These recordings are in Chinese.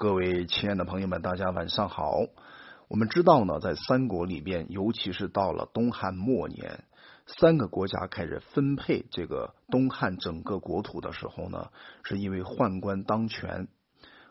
各位亲爱的朋友们，大家晚上好。我们知道呢，在三国里边，尤其是到了东汉末年，三个国家开始分配这个东汉整个国土的时候呢，是因为宦官当权。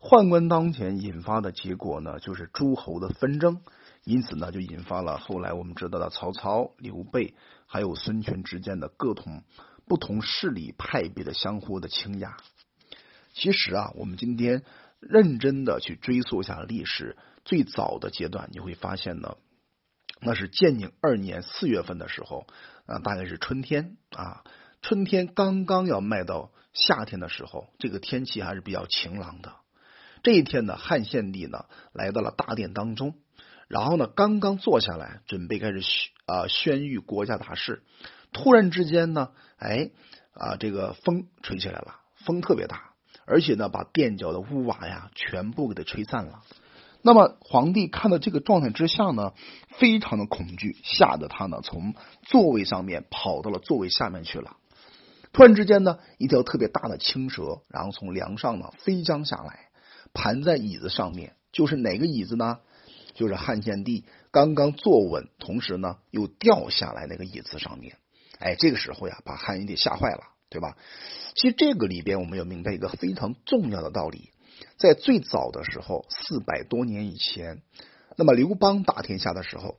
宦官当前引发的结果呢，就是诸侯的纷争，因此呢，就引发了后来我们知道的曹操、刘备还有孙权之间的各种不同势力派别的相互的倾轧。其实啊，我们今天认真的去追溯一下历史，最早的阶段，你会发现呢，那是建宁二年四月份的时候啊，大概是春天啊，春天刚刚要迈到夏天的时候，这个天气还是比较晴朗的。这一天呢，汉献帝呢来到了大殿当中，然后呢刚刚坐下来，准备开始宣啊宣谕国家大事，突然之间呢，哎啊这个风吹起来了，风特别大，而且呢把垫脚的屋瓦呀全部给它吹散了。那么皇帝看到这个状态之下呢，非常的恐惧，吓得他呢从座位上面跑到了座位下面去了。突然之间呢，一条特别大的青蛇，然后从梁上呢飞将下来。盘在椅子上面，就是哪个椅子呢？就是汉献帝刚刚坐稳，同时呢又掉下来那个椅子上面。哎，这个时候呀，把汉献帝吓坏了，对吧？其实这个里边我们要明白一个非常重要的道理，在最早的时候，四百多年以前，那么刘邦打天下的时候，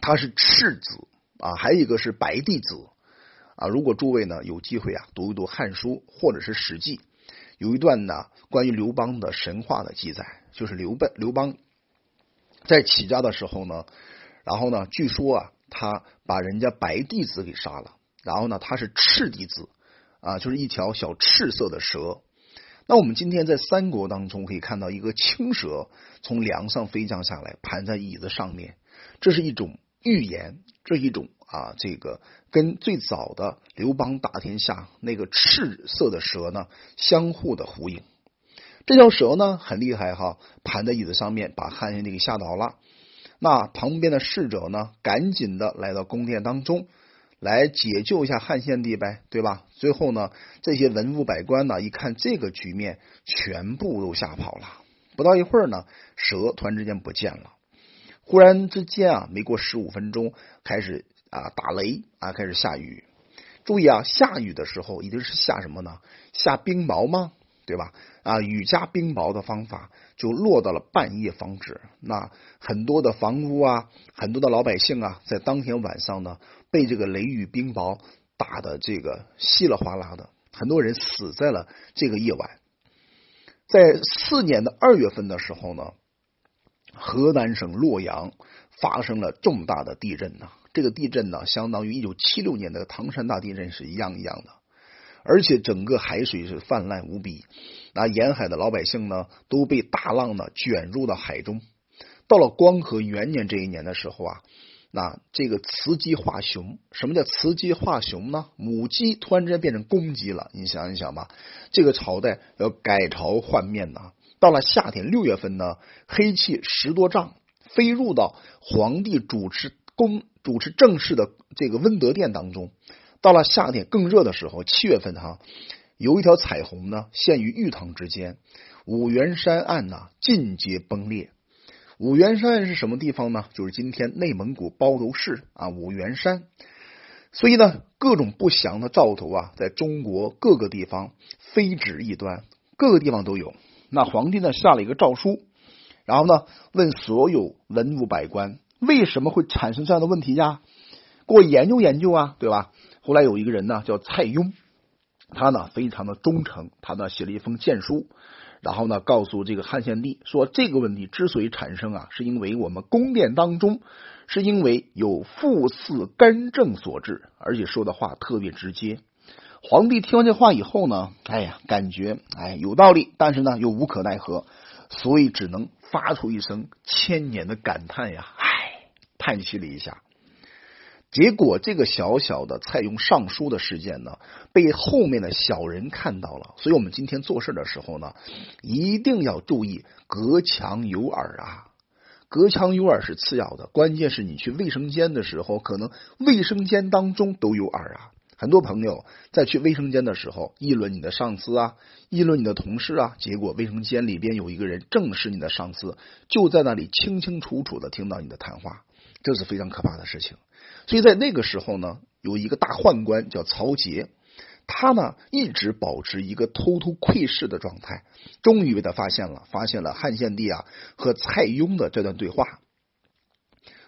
他是赤子啊，还有一个是白帝子啊。如果诸位呢有机会啊，读一读《汉书》或者是《史记》。有一段呢，关于刘邦的神话的记载，就是刘备刘邦在起家的时候呢，然后呢，据说啊，他把人家白帝子给杀了，然后呢，它是赤帝子啊，就是一条小赤色的蛇。那我们今天在三国当中可以看到一个青蛇从梁上飞降下来，盘在椅子上面，这是一种预言，这一种。啊，这个跟最早的刘邦打天下那个赤色的蛇呢，相互的呼应。这条蛇呢很厉害哈，盘在椅子上面，把汉献帝给吓倒了。那旁边的侍者呢，赶紧的来到宫殿当中，来解救一下汉献帝呗，对吧？最后呢，这些文武百官呢，一看这个局面，全部都吓跑了。不到一会儿呢，蛇突然之间不见了。忽然之间啊，没过十五分钟，开始。啊，打雷啊，开始下雨。注意啊，下雨的时候一定是下什么呢？下冰雹吗？对吧？啊，雨加冰雹的方法就落到了半夜防止。那很多的房屋啊，很多的老百姓啊，在当天晚上呢，被这个雷雨冰雹打的这个稀里哗啦的，很多人死在了这个夜晚。在四年的二月份的时候呢，河南省洛阳发生了重大的地震呢。这个地震呢，相当于一九七六年的唐山大地震是一样一样的，而且整个海水是泛滥无比，那沿海的老百姓呢都被大浪呢卷入到海中。到了光和元年这一年的时候啊，那这个雌鸡化雄，什么叫雌鸡化雄呢？母鸡突然之间变成公鸡了，你想一想吧，这个朝代要改朝换面呐。到了夏天六月份呢，黑气十多丈飞入到皇帝主持公。主持正式的这个温德殿当中，到了夏天更热的时候，七月份哈，有一条彩虹呢，现于玉堂之间，五原山岸呐尽皆崩裂。五原山岸是什么地方呢？就是今天内蒙古包头市啊五原山。所以呢，各种不祥的兆头啊，在中国各个地方非止一端，各个地方都有。那皇帝呢下了一个诏书，然后呢问所有文武百官。为什么会产生这样的问题呀？给我研究研究啊，对吧？后来有一个人呢，叫蔡邕，他呢非常的忠诚，他呢写了一封谏书，然后呢告诉这个汉献帝说，这个问题之所以产生啊，是因为我们宫殿当中是因为有父嗣干政所致，而且说的话特别直接。皇帝听完这话以后呢，哎呀，感觉哎有道理，但是呢又无可奈何，所以只能发出一声千年的感叹呀。叹息了一下，结果这个小小的蔡邕上书的事件呢，被后面的小人看到了。所以，我们今天做事的时候呢，一定要注意隔墙有耳啊！隔墙有耳是次要的，关键是你去卫生间的时候，可能卫生间当中都有耳啊。很多朋友在去卫生间的时候，议论你的上司啊，议论你的同事啊，结果卫生间里边有一个人正是你的上司，就在那里清清楚楚的听到你的谈话，这是非常可怕的事情。所以在那个时候呢，有一个大宦官叫曹节，他呢一直保持一个偷偷窥视的状态，终于被他发现了，发现了汉献帝啊和蔡邕的这段对话。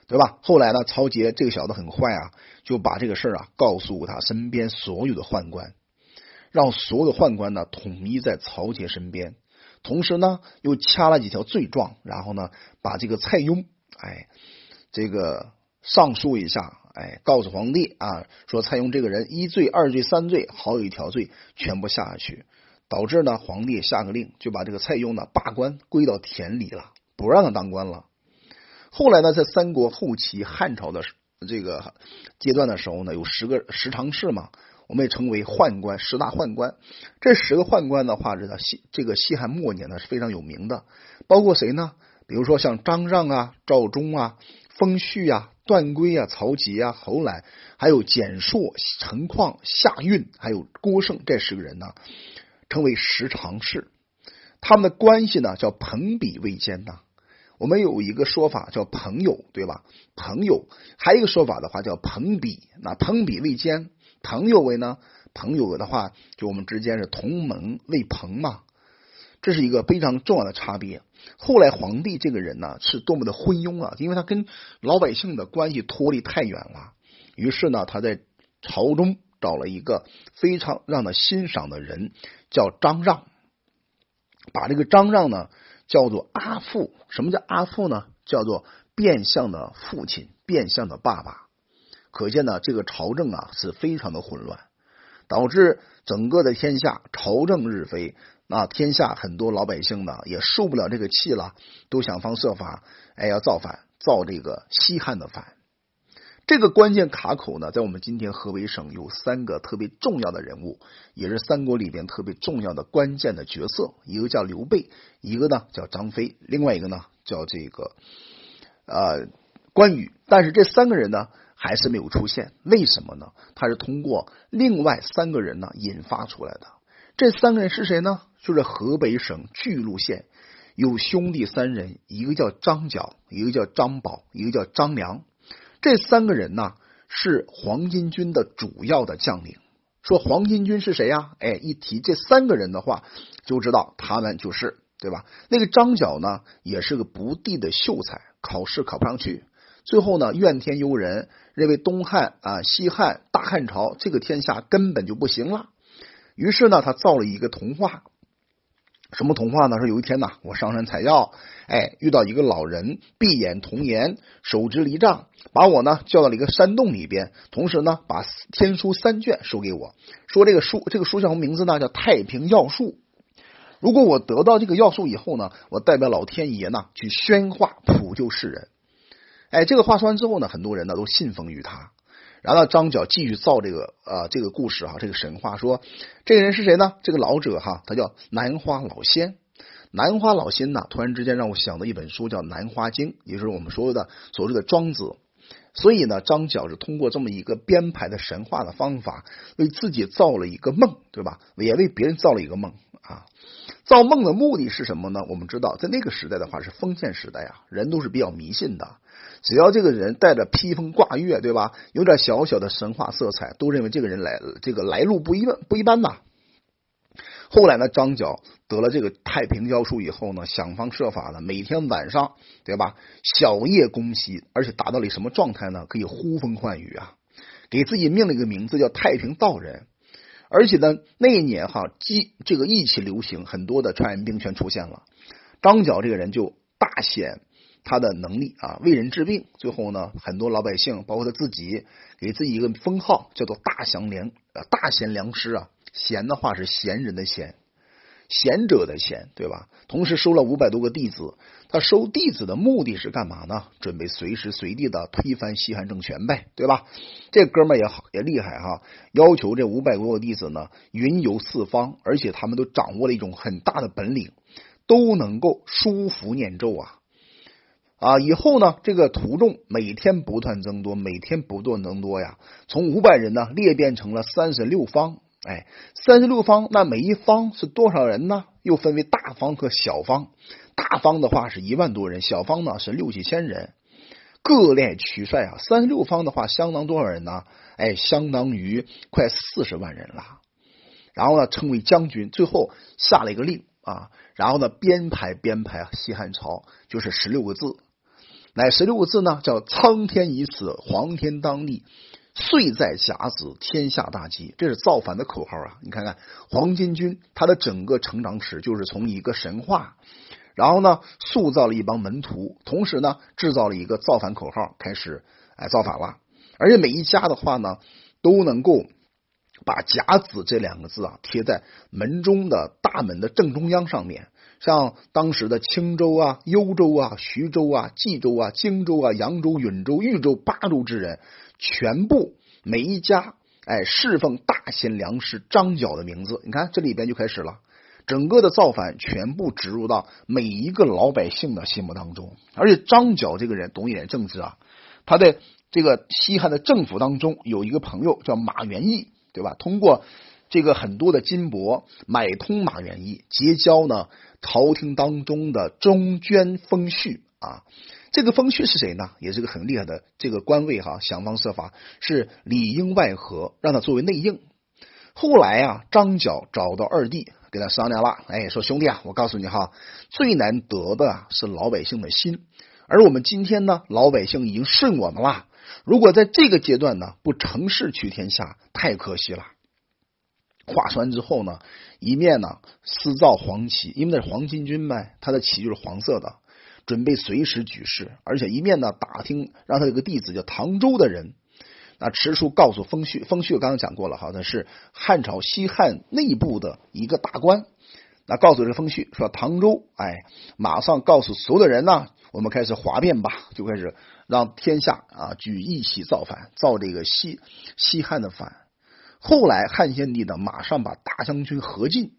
对吧？后来呢？曹节这个小子很坏啊，就把这个事儿啊告诉他身边所有的宦官，让所有的宦官呢统一在曹节身边，同时呢又掐了几条罪状，然后呢把这个蔡邕，哎，这个上诉一下，哎，告诉皇帝啊，说蔡邕这个人一罪、二罪、三罪，好有一条罪全部下去，导致呢皇帝下个令，就把这个蔡邕呢罢官，归到田里了，不让他当官了。后来呢，在三国后期汉朝的这个阶段的时候呢，有十个十常侍嘛，我们也称为宦官，十大宦官。这十个宦官的话，这个西这个西汉末年呢是非常有名的，包括谁呢？比如说像张让啊、赵忠啊、封谞啊、段珪啊、曹节啊，侯来还有简硕、陈况、夏运，还有郭胜这十个人呢，称为十常侍。他们的关系呢，叫朋比未坚呐。我们有一个说法叫朋友，对吧？朋友还有一个说法的话叫朋比，那朋比为奸，朋友为呢？朋友的话，就我们之间是同盟为朋嘛，这是一个非常重要的差别。后来皇帝这个人呢，是多么的昏庸啊！因为他跟老百姓的关系脱离太远了，于是呢，他在朝中找了一个非常让他欣赏的人，叫张让，把这个张让呢。叫做阿父，什么叫阿父呢？叫做变相的父亲，变相的爸爸。可见呢，这个朝政啊是非常的混乱，导致整个的天下朝政日非。啊天下很多老百姓呢也受不了这个气了，都想方设法，哎，要造反，造这个西汉的反。这个关键卡口呢，在我们今天河北省有三个特别重要的人物，也是三国里边特别重要的关键的角色。一个叫刘备，一个呢叫张飞，另外一个呢叫这个呃关羽。但是这三个人呢还是没有出现，为什么呢？他是通过另外三个人呢引发出来的。这三个人是谁呢？就是河北省巨鹿县有兄弟三人，一个叫张角，一个叫张宝，一个叫张良。这三个人呢是黄巾军的主要的将领。说黄巾军是谁呀？哎，一提这三个人的话，就知道他们就是对吧？那个张角呢，也是个不第的秀才，考试考不上去，最后呢怨天尤人，认为东汉啊、西汉、大汉朝这个天下根本就不行了。于是呢，他造了一个童话。什么童话呢？说有一天呐，我上山采药，哎，遇到一个老人，闭眼童颜，手执离杖，把我呢叫到了一个山洞里边，同时呢把天书三卷收给我，说这个书，这个书叫什么名字呢？叫太平药术。如果我得到这个药术以后呢，我代表老天爷呢去宣化普救世人。哎，这个话说完之后呢，很多人呢都信奉于他。然后张角继续造这个呃这个故事哈，这个神话说这个人是谁呢？这个老者哈，他叫南花老仙。南花老仙呢，突然之间让我想到一本书叫《南花经》，也就是我们所有的所谓的庄子。所以呢，张角是通过这么一个编排的神话的方法，为自己造了一个梦，对吧？也为别人造了一个梦啊。造梦的目的是什么呢？我们知道，在那个时代的话是封建时代啊，人都是比较迷信的。只要这个人带着披风挂月，对吧？有点小小的神话色彩，都认为这个人来这个来路不一般不一般呐。后来呢，张角得了这个太平教术以后呢，想方设法的每天晚上，对吧？小夜攻西，而且达到了什么状态呢？可以呼风唤雨啊！给自己命了一个名字叫太平道人。而且呢，那一年哈，机这个疫情流行，很多的传染病全出现了。张角这个人就大显。他的能力啊，为人治病。最后呢，很多老百姓，包括他自己，给自己一个封号，叫做大祥良呃大贤良师啊。贤的话是贤人的贤，贤者的贤，对吧？同时收了五百多个弟子。他收弟子的目的是干嘛呢？准备随时随地的推翻西汉政权呗，对吧？这哥们也好也厉害哈，要求这五百多个弟子呢，云游四方，而且他们都掌握了一种很大的本领，都能够书符念咒啊。啊，以后呢，这个徒众每天不断增多，每天不断增多呀。从五百人呢裂变成了三十六方，哎，三十六方，那每一方是多少人呢？又分为大方和小方。大方的话是一万多人，小方呢是六七千人。各列取帅啊，三十六方的话相当多少人呢？哎，相当于快四十万人了。然后呢，称为将军，最后下了一个令啊，然后呢编排编排西汉朝就是十六个字。乃十六个字呢，叫“苍天已死，黄天当立，岁在甲子，天下大吉”。这是造反的口号啊！你看看黄巾军，他的整个成长史就是从一个神话，然后呢，塑造了一帮门徒，同时呢，制造了一个造反口号，开始哎造反了。而且每一家的话呢，都能够把“甲子”这两个字啊贴在门中的大门的正中央上面。像当时的青州啊、幽州啊、徐州啊、冀州啊、荆州啊、扬州、允州、豫州八州之人，全部每一家哎侍奉大贤良师张角的名字。你看这里边就开始了，整个的造反全部植入到每一个老百姓的心目当中。而且张角这个人懂一点政治啊，他在这个西汉的政府当中有一个朋友叫马元义，对吧？通过这个很多的金帛买通马元义，结交呢。朝廷当中的中捐封谞啊，这个封谞是谁呢？也是个很厉害的这个官位哈，想方设法是里应外合，让他作为内应。后来啊，张角找到二弟，跟他商量了，哎，说兄弟啊，我告诉你哈，最难得的是老百姓的心，而我们今天呢，老百姓已经顺我们了，如果在这个阶段呢，不乘势取天下，太可惜了。话说完之后呢，一面呢私造黄旗，因为那是黄巾军呗，他的旗就是黄色的，准备随时举事。而且一面呢打听，让他有个弟子叫唐周的人，那持书告诉封谞。封谞我刚刚讲过了，哈，他是汉朝西汉内部的一个大官。那告诉这封旭说，唐周，哎，马上告诉所有的人呢，我们开始哗变吧，就开始让天下啊举义起造反，造这个西西汉的反。后来汉献帝呢，马上把大将军何进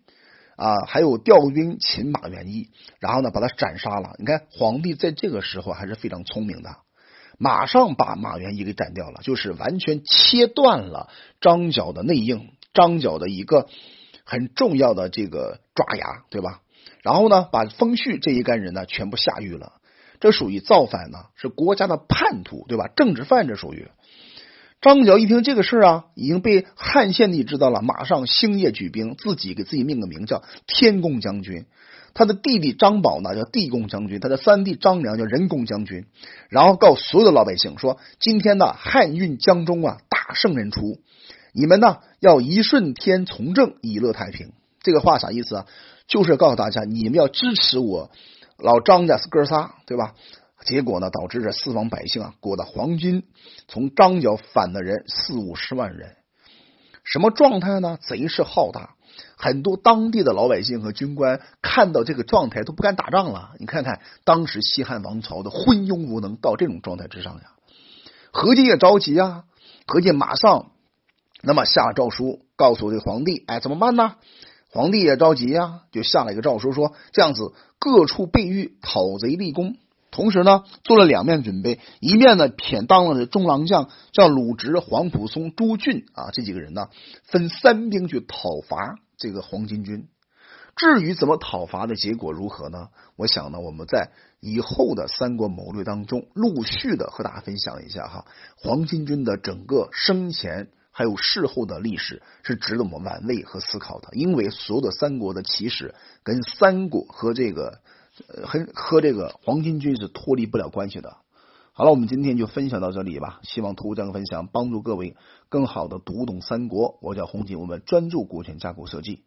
啊，还有调兵擒马元义，然后呢把他斩杀了。你看皇帝在这个时候还是非常聪明的，马上把马元义给斩掉了，就是完全切断了张角的内应，张角的一个很重要的这个爪牙，对吧？然后呢，把封谞这一干人呢全部下狱了。这属于造反呢，是国家的叛徒，对吧？政治犯这属于。张角一听这个事儿啊，已经被汉献帝知道了，马上星夜举兵，自己给自己命个名叫天公将军。他的弟弟张宝呢叫地公将军，他的三弟张良叫人公将军。然后告诉所有的老百姓说：“今天呢，汉运江中啊，大圣人出，你们呢要一顺天从政，以乐太平。”这个话啥意思啊？就是告诉大家，你们要支持我老张家哥仨，对吧？结果呢，导致这四方百姓啊，裹的黄金，从张角反的人四五十万人，什么状态呢？贼势浩大，很多当地的老百姓和军官看到这个状态都不敢打仗了。你看看当时西汉王朝的昏庸无能到这种状态之上呀，何进也着急啊，何进马上那么下诏书告诉这皇帝，哎，怎么办呢？皇帝也着急呀，就下了一个诏书，说这样子各处备御，讨贼立功。同时呢，做了两面准备，一面呢偏当了中郎将，叫鲁直、黄埔松、朱俊啊这几个人呢，分三兵去讨伐这个黄巾军。至于怎么讨伐的结果如何呢？我想呢，我们在以后的三国谋略当中，陆续的和大家分享一下哈，黄巾军的整个生前还有事后的历史，是值得我们玩味和思考的。因为所有的三国的起始跟三国和这个。呃，和和这个黄巾军是脱离不了关系的。好了，我们今天就分享到这里吧。希望通过这样分享，帮助各位更好的读懂三国。我叫洪锦，我们专注股权架构设计。